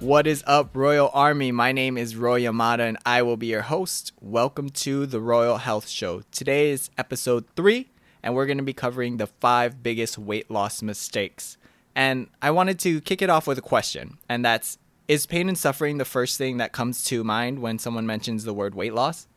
What is up, Royal Army? My name is Roy Yamada and I will be your host. Welcome to the Royal Health Show. Today is episode three, and we're going to be covering the five biggest weight loss mistakes. And I wanted to kick it off with a question, and that's Is pain and suffering the first thing that comes to mind when someone mentions the word weight loss?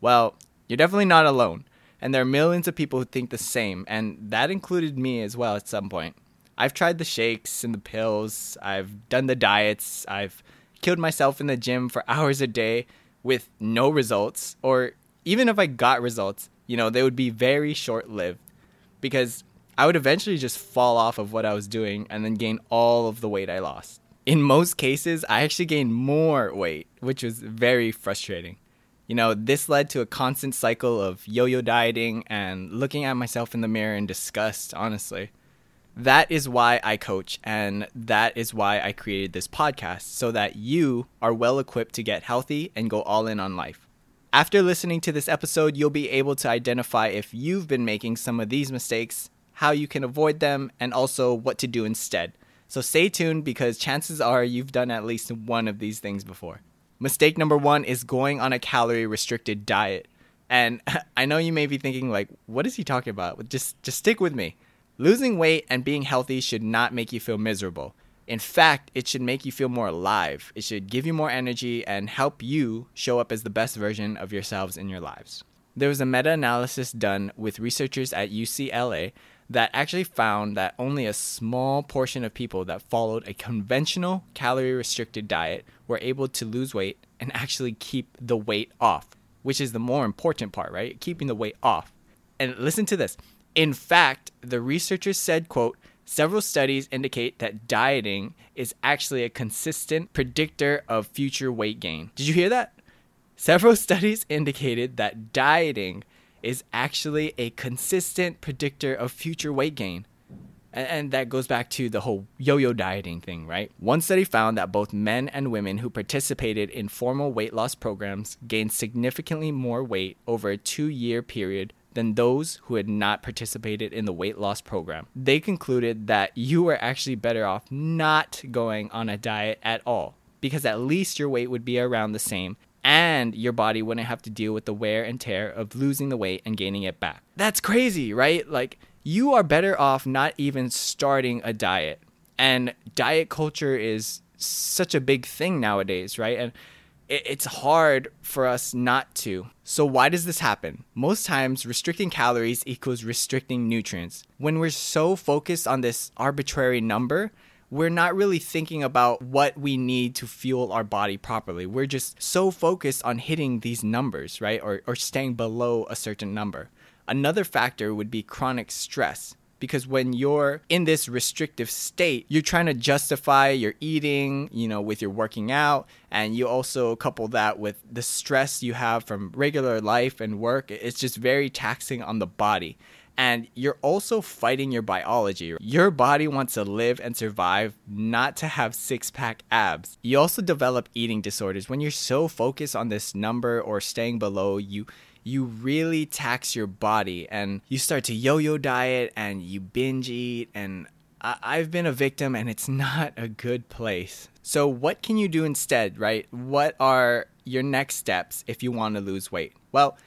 Well, you're definitely not alone, and there are millions of people who think the same, and that included me as well at some point. I've tried the shakes and the pills, I've done the diets, I've killed myself in the gym for hours a day with no results, or even if I got results, you know, they would be very short lived because I would eventually just fall off of what I was doing and then gain all of the weight I lost. In most cases, I actually gained more weight, which was very frustrating. You know, this led to a constant cycle of yo yo dieting and looking at myself in the mirror in disgust, honestly. That is why I coach, and that is why I created this podcast, so that you are well equipped to get healthy and go all in on life. After listening to this episode, you'll be able to identify if you've been making some of these mistakes, how you can avoid them, and also what to do instead. So stay tuned because chances are you've done at least one of these things before. Mistake number one is going on a calorie restricted diet. And I know you may be thinking, like, what is he talking about? Just, just stick with me. Losing weight and being healthy should not make you feel miserable. In fact, it should make you feel more alive. It should give you more energy and help you show up as the best version of yourselves in your lives. There was a meta analysis done with researchers at UCLA that actually found that only a small portion of people that followed a conventional calorie restricted diet were able to lose weight and actually keep the weight off, which is the more important part, right? Keeping the weight off. And listen to this. In fact, the researchers said, quote, several studies indicate that dieting is actually a consistent predictor of future weight gain. Did you hear that? Several studies indicated that dieting is actually a consistent predictor of future weight gain. And that goes back to the whole yo yo dieting thing, right? One study found that both men and women who participated in formal weight loss programs gained significantly more weight over a two year period than those who had not participated in the weight loss program. They concluded that you were actually better off not going on a diet at all because at least your weight would be around the same and your body wouldn't have to deal with the wear and tear of losing the weight and gaining it back. That's crazy, right? Like, you are better off not even starting a diet. And diet culture is such a big thing nowadays, right? And it's hard for us not to. So, why does this happen? Most times, restricting calories equals restricting nutrients. When we're so focused on this arbitrary number, we're not really thinking about what we need to fuel our body properly. We're just so focused on hitting these numbers, right? Or, or staying below a certain number. Another factor would be chronic stress. Because when you're in this restrictive state, you're trying to justify your eating, you know, with your working out, and you also couple that with the stress you have from regular life and work. It's just very taxing on the body and you're also fighting your biology. Your body wants to live and survive, not to have six pack abs. You also develop eating disorders when you're so focused on this number or staying below you. You really tax your body and you start to yo yo diet and you binge eat. And I- I've been a victim and it's not a good place. So, what can you do instead, right? What are your next steps if you want to lose weight? Well,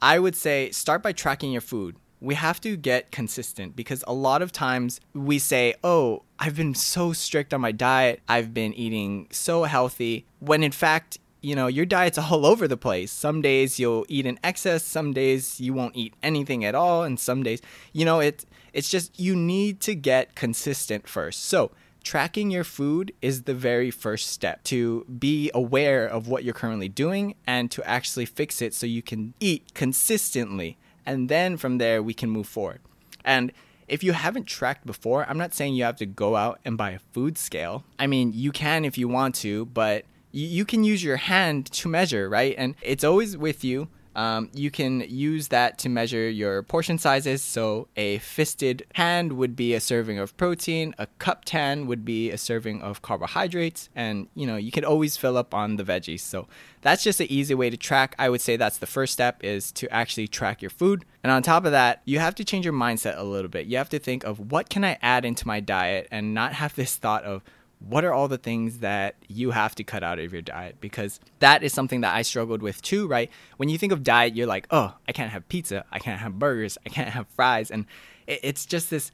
I would say start by tracking your food we have to get consistent because a lot of times we say, oh, I've been so strict on my diet, I've been eating so healthy, when in fact, you know, your diet's all over the place. Some days you'll eat in excess, some days you won't eat anything at all, and some days, you know, it, it's just you need to get consistent first. So, tracking your food is the very first step to be aware of what you're currently doing and to actually fix it so you can eat consistently and then from there we can move forward. And if you haven't tracked before, I'm not saying you have to go out and buy a food scale. I mean, you can if you want to, but you, can use your hand to measure, right? And it's always with you. Um, you can use that to measure your portion sizes. So a fisted hand would be a serving of protein, a cupped hand would be a serving of carbohydrates, and you know you can always fill up on the veggies. So that's just an easy way to track. I would say that's the first step is to actually track your food. And on top of that, you have to change your mindset a little bit. You have to think of what can I add into my diet and not have this thought of what are all the things that you have to cut out of your diet? Because that is something that I struggled with too, right? When you think of diet, you're like, oh, I can't have pizza, I can't have burgers, I can't have fries, and it's just this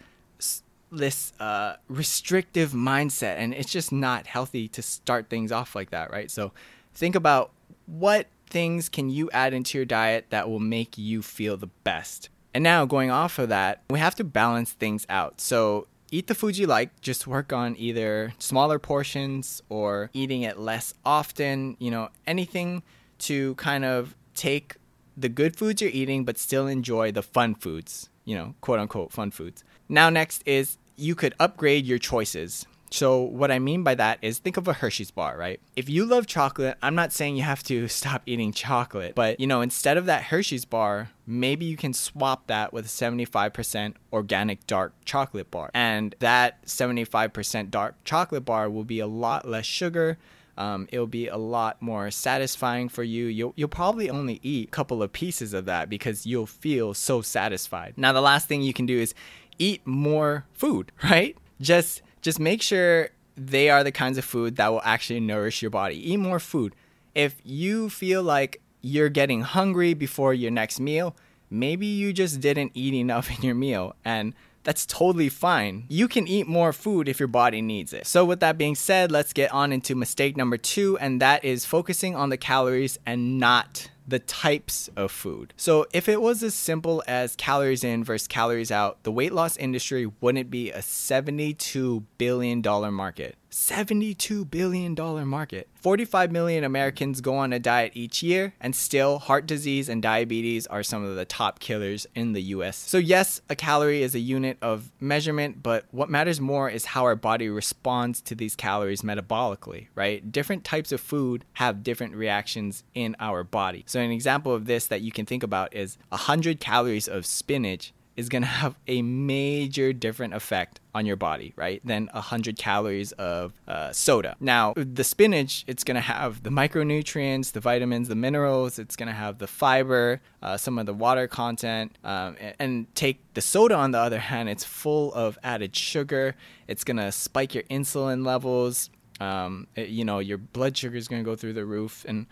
this uh, restrictive mindset, and it's just not healthy to start things off like that, right? So think about what things can you add into your diet that will make you feel the best. And now going off of that, we have to balance things out. So eat the food you like, just work on either smaller portions or eating it less often, you know, anything to kind of take the good foods you're eating but still enjoy the fun foods, you know, quote unquote fun foods. Now, next is you could upgrade your choices. So, what I mean by that is think of a Hershey's bar, right? If you love chocolate, I'm not saying you have to stop eating chocolate, but you know, instead of that Hershey's bar, maybe you can swap that with a 75% organic dark chocolate bar. And that 75% dark chocolate bar will be a lot less sugar. Um, it'll be a lot more satisfying for you. You'll, you'll probably only eat a couple of pieces of that because you'll feel so satisfied. Now, the last thing you can do is eat more food, right? Just just make sure they are the kinds of food that will actually nourish your body. Eat more food. If you feel like you're getting hungry before your next meal, maybe you just didn't eat enough in your meal and that's totally fine. You can eat more food if your body needs it. So, with that being said, let's get on into mistake number two, and that is focusing on the calories and not the types of food. So, if it was as simple as calories in versus calories out, the weight loss industry wouldn't be a $72 billion market. $72 billion market. 45 million Americans go on a diet each year, and still, heart disease and diabetes are some of the top killers in the US. So, yes, a calorie is a unit of measurement, but what matters more is how our body responds to these calories metabolically, right? Different types of food have different reactions in our body. So, an example of this that you can think about is 100 calories of spinach is going to have a major different effect on your body, right, than 100 calories of uh, soda. Now, the spinach, it's going to have the micronutrients, the vitamins, the minerals, it's going to have the fiber, uh, some of the water content. Um, and, and take the soda, on the other hand, it's full of added sugar. It's going to spike your insulin levels. Um, it, you know, your blood sugar is going to go through the roof. And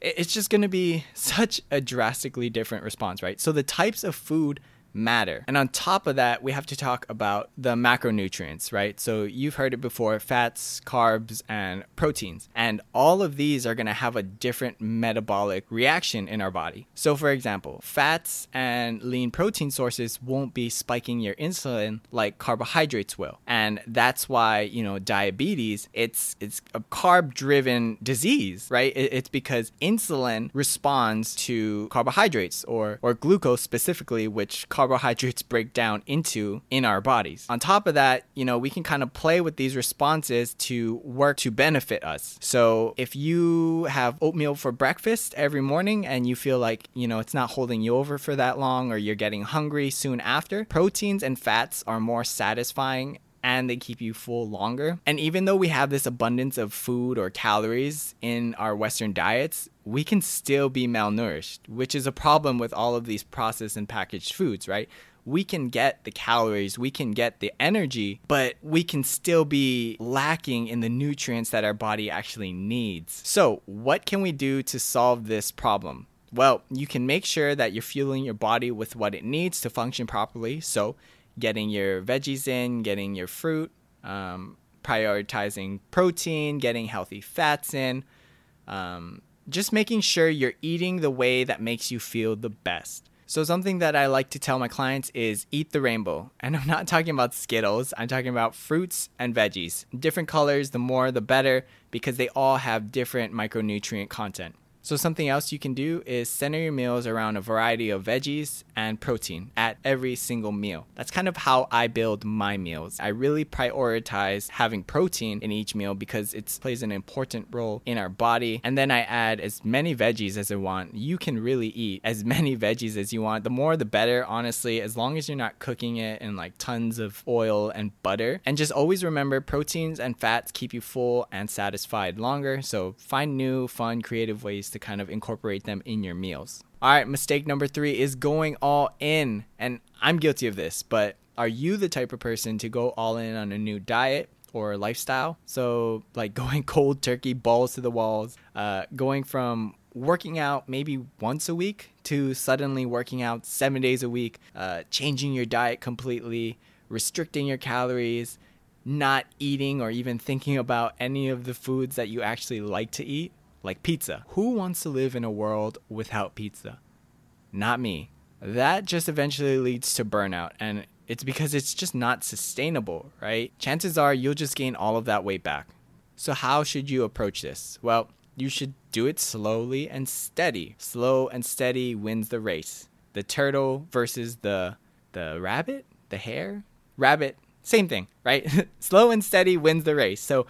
it's just going to be such a drastically different response, right? So the types of food matter. And on top of that, we have to talk about the macronutrients, right? So you've heard it before fats, carbs, and proteins. And all of these are going to have a different metabolic reaction in our body. So, for example, fats and lean protein sources won't be spiking your insulin like carbohydrates will. And that's why, you know, diabetes, it's it's a carb-driven disease, right? It's because insulin responds to carbohydrates or or glucose specifically, which carbohydrates break down into in our bodies. On top of that, you know, we can kind of play with these responses to work to benefit us. So if you have oatmeal for breakfast every morning and you feel like, you know, it's not holding you over for that long or you're getting hungry soon after, proteins and fats are more satisfying and they keep you full longer. And even though we have this abundance of food or calories in our Western diets, we can still be malnourished, which is a problem with all of these processed and packaged foods, right? We can get the calories, we can get the energy, but we can still be lacking in the nutrients that our body actually needs. So, what can we do to solve this problem? Well, you can make sure that you're fueling your body with what it needs to function properly. So, getting your veggies in, getting your fruit, um, prioritizing protein, getting healthy fats in, um, just making sure you're eating the way that makes you feel the best. So, something that I like to tell my clients is eat the rainbow. And I'm not talking about Skittles, I'm talking about fruits and veggies. Different colors, the more the better, because they all have different micronutrient content. So, something else you can do is center your meals around a variety of veggies and protein at every single meal. That's kind of how I build my meals. I really prioritize having protein in each meal because it plays an important role in our body. And then I add as many veggies as I want. You can really eat as many veggies as you want. The more, the better, honestly, as long as you're not cooking it in like tons of oil and butter. And just always remember proteins and fats keep you full and satisfied longer. So, find new, fun, creative ways to to kind of incorporate them in your meals. All right, mistake number three is going all in. And I'm guilty of this, but are you the type of person to go all in on a new diet? or lifestyle. So, like going cold turkey, balls to the walls, uh, going from working out maybe once a week to suddenly working out seven days a week, uh, changing your diet completely, restricting your calories, not eating or even thinking about any of the foods that you actually like to eat, like pizza. Who wants to live in a world without pizza? Not me. That just eventually leads to burnout, and it's because it's just not sustainable, right? Chances are you'll just gain all of that weight back. So, how should you approach this? Well, you should do it slowly and steady. Slow and steady wins the race. The turtle versus the the rabbit, the hare, rabbit, same thing, right? Slow and steady wins the race. So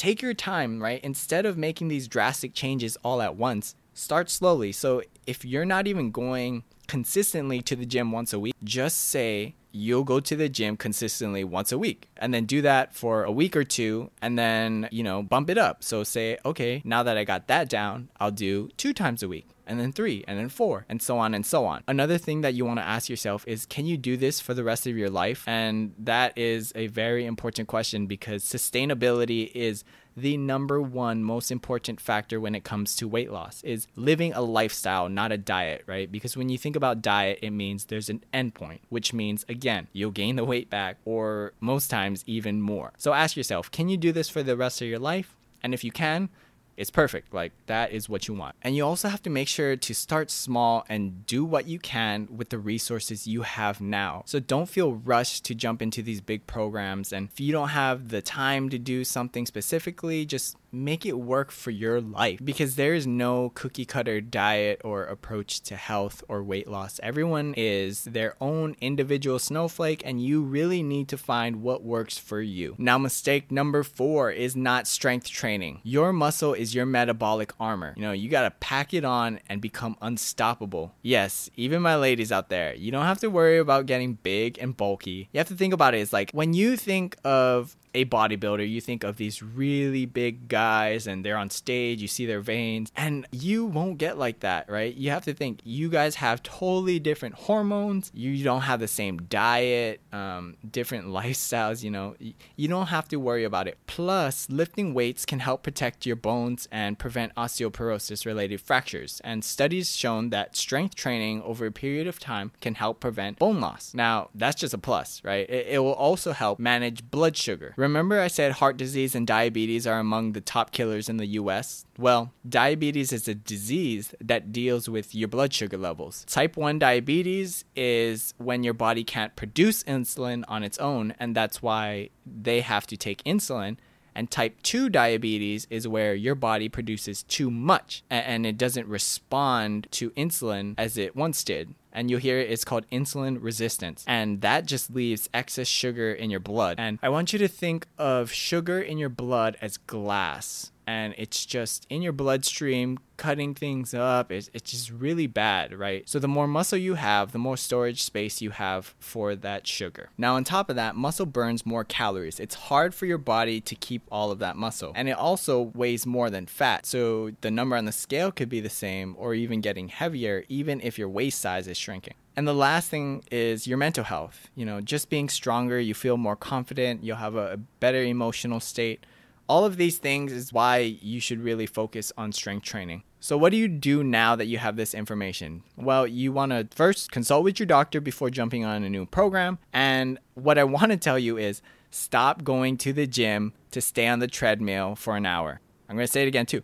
take your time, right? Instead of making these drastic changes all at once, start slowly. So if you're not even going consistently to the gym once a week, just say you'll go to the gym consistently once a week and then do that for a week or two and then, you know, bump it up. So say, okay, now that I got that down, I'll do two times a week and then three and then four and so on and so on. Another thing that you want to ask yourself is can you do this for the rest of your life? And that is a very important question because sustainability is the number one most important factor when it comes to weight loss is living a lifestyle, not a diet, right? Because when you think about diet, it means there's an endpoint, which means again, you'll gain the weight back or most times even more. So ask yourself, can you do this for the rest of your life? And if you can, it's perfect. Like that is what you want. And you also have to make sure to start small and do what you can with the resources you have now. So don't feel rushed to jump into these big programs. And if you don't have the time to do something specifically, just make it work for your life because there is no cookie cutter diet or approach to health or weight loss. Everyone is their own individual snowflake, and you really need to find what works for you. Now, mistake number four is not strength training. Your muscle is your metabolic armor. You know, you got to pack it on and become unstoppable. Yes, even my ladies out there, you don't have to worry about getting big and bulky. You have to think about it as like when you think of a bodybuilder, you think of these really big guys and they're on stage, you see their veins, and you won't get like that, right? You have to think you guys have totally different hormones, you don't have the same diet, um, different lifestyles, you know, you don't have to worry about it. Plus, lifting weights can help protect your bones and prevent osteoporosis related fractures, and studies shown that strength training over a period of time can help prevent bone loss. Now, that's just a plus, right? It, it will also help manage blood sugar Remember, I said heart disease and diabetes are among the top killers in the US? Well, diabetes is a disease that deals with your blood sugar levels. Type 1 diabetes is when your body can't produce insulin on its own, and that's why they have to take insulin. And type 2 diabetes is where your body produces too much and it doesn't respond to insulin as it once did and you'll hear it's called insulin resistance. And that just leaves excess sugar in your blood. And I want you to think of sugar in your blood as glass and it's just in your bloodstream cutting things up it's, it's just really bad right? So the more muscle you have the more storage space you have for that sugar. Now on top of that muscle burns more calories. It's hard for your body to keep all of that muscle and it also weighs more than fat. So the number on the scale could be the same or even getting heavier even if your waist size is shrinking. And the last thing is your mental health. You know just being stronger you feel more confident you'll have a better emotional state all of these things is why you should really focus on strength training. So, what do you do now that you have this information? Well, you want to first consult with your doctor before jumping on a new program. And what I want to tell you is stop going to the gym to stay on the treadmill for an hour. I'm going to say it again too.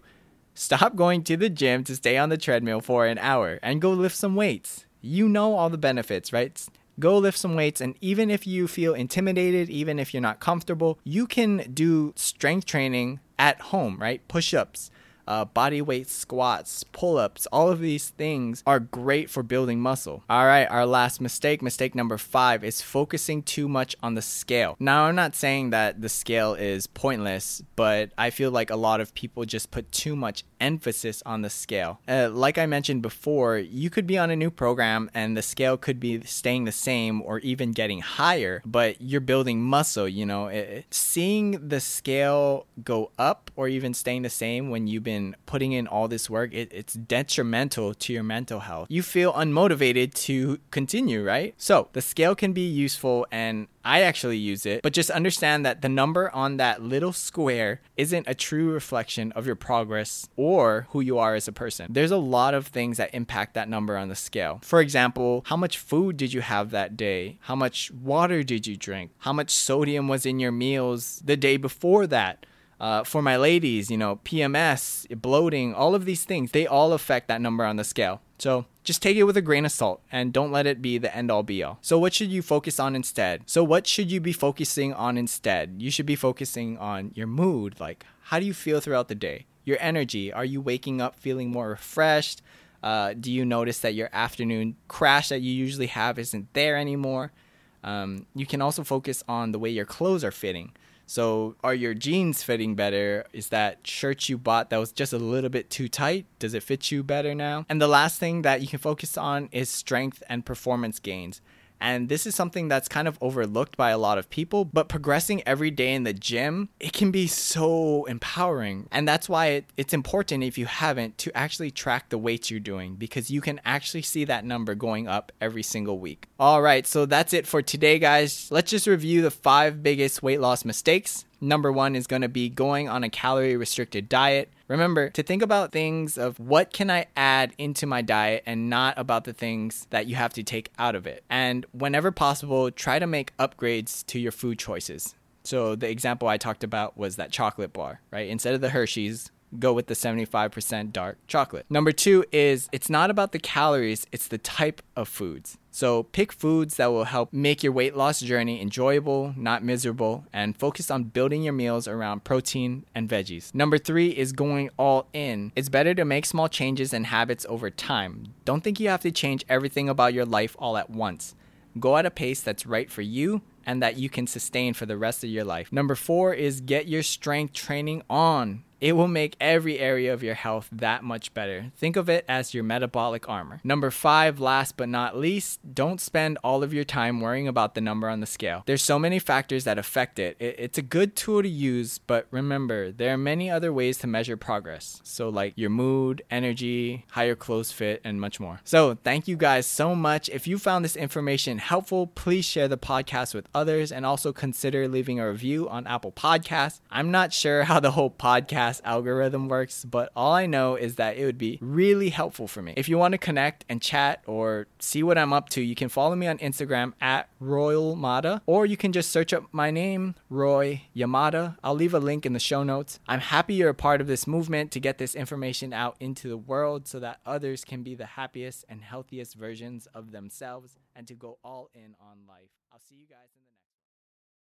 Stop going to the gym to stay on the treadmill for an hour and go lift some weights. You know all the benefits, right? Go lift some weights. And even if you feel intimidated, even if you're not comfortable, you can do strength training at home, right? Push ups, uh, body weight squats, pull ups, all of these things are great for building muscle. All right, our last mistake, mistake number five, is focusing too much on the scale. Now, I'm not saying that the scale is pointless, but I feel like a lot of people just put too much emphasis on the scale. Uh, like I mentioned before, you could be on a new program and the scale could be staying the same or even getting higher, but you're building muscle, you know. It, seeing the scale go up or even staying the same when you've been putting in all this work, it, it's detrimental to your mental health. You feel unmotivated to continue, right? So the scale can be useful and I actually use it, but just understand that the number on that little square isn't a true reflection of your progress or who you are as a person. There's a lot of things that impact that number on the scale. For example, how much food did you have that day? How much water did you drink? How much sodium was in your meals the day before that? Uh, for my ladies, you know, PMS, bloating, all of these things, they all affect that number on the scale. So just take it with a grain of salt and don't let it be the end all be all. So, what should you focus on instead? So, what should you be focusing on instead? You should be focusing on your mood. Like, how do you feel throughout the day? Your energy. Are you waking up feeling more refreshed? Uh, do you notice that your afternoon crash that you usually have isn't there anymore? Um, you can also focus on the way your clothes are fitting. So, are your jeans fitting better? Is that shirt you bought that was just a little bit too tight? Does it fit you better now? And the last thing that you can focus on is strength and performance gains. And this is something that's kind of overlooked by a lot of people, but progressing every day in the gym, it can be so empowering. And that's why it, it's important, if you haven't, to actually track the weights you're doing because you can actually see that number going up every single week. All right, so that's it for today, guys. Let's just review the five biggest weight loss mistakes. Number one is going to be going on a calorie restricted diet. Remember to think about things of what can I add into my diet and not about the things that you have to take out of it. And whenever possible, try to make upgrades to your food choices. So the example I talked about was that chocolate bar, right? Instead of the Hershey's, go with the 75% dark chocolate. Number two is it's not about the calories, it's the type of foods. So pick foods that will help make your weight loss journey enjoyable, not miserable, and focus on building your meals around protein and veggies. Number three is going all in. It's better to make small changes and habits over time. Don't think you have to change everything about your life all at once. Go at a pace that's right for you and that you can sustain for the rest of your life. Number four is get your strength training on it will make every area of your health that much better. Think of it as your metabolic armor. Number five, last but not least, don't spend all of your time worrying about the number on the scale. There's so many factors that affect it. It's a good tool to use, but remember, there are many other ways to measure progress. So, like your mood, energy, how your clothes fit, and much more. So, thank you guys so much. If you found this information helpful, please share the podcast with others and also consider leaving a review on Apple Podcasts. I'm not sure how the whole podcast algorithm works, but all I know is that it would be really helpful for me. If you want to connect and chat or see what I'm up to, you can follow me on Instagram at Royal Mata, or you can just search up my name, Roy Yamada. I'll leave a link in the show notes. I'm happy you're a part of this movement to get this information out into the world so that others can be the happiest and healthiest versions of themselves and to go all in on life. I'll see you guys in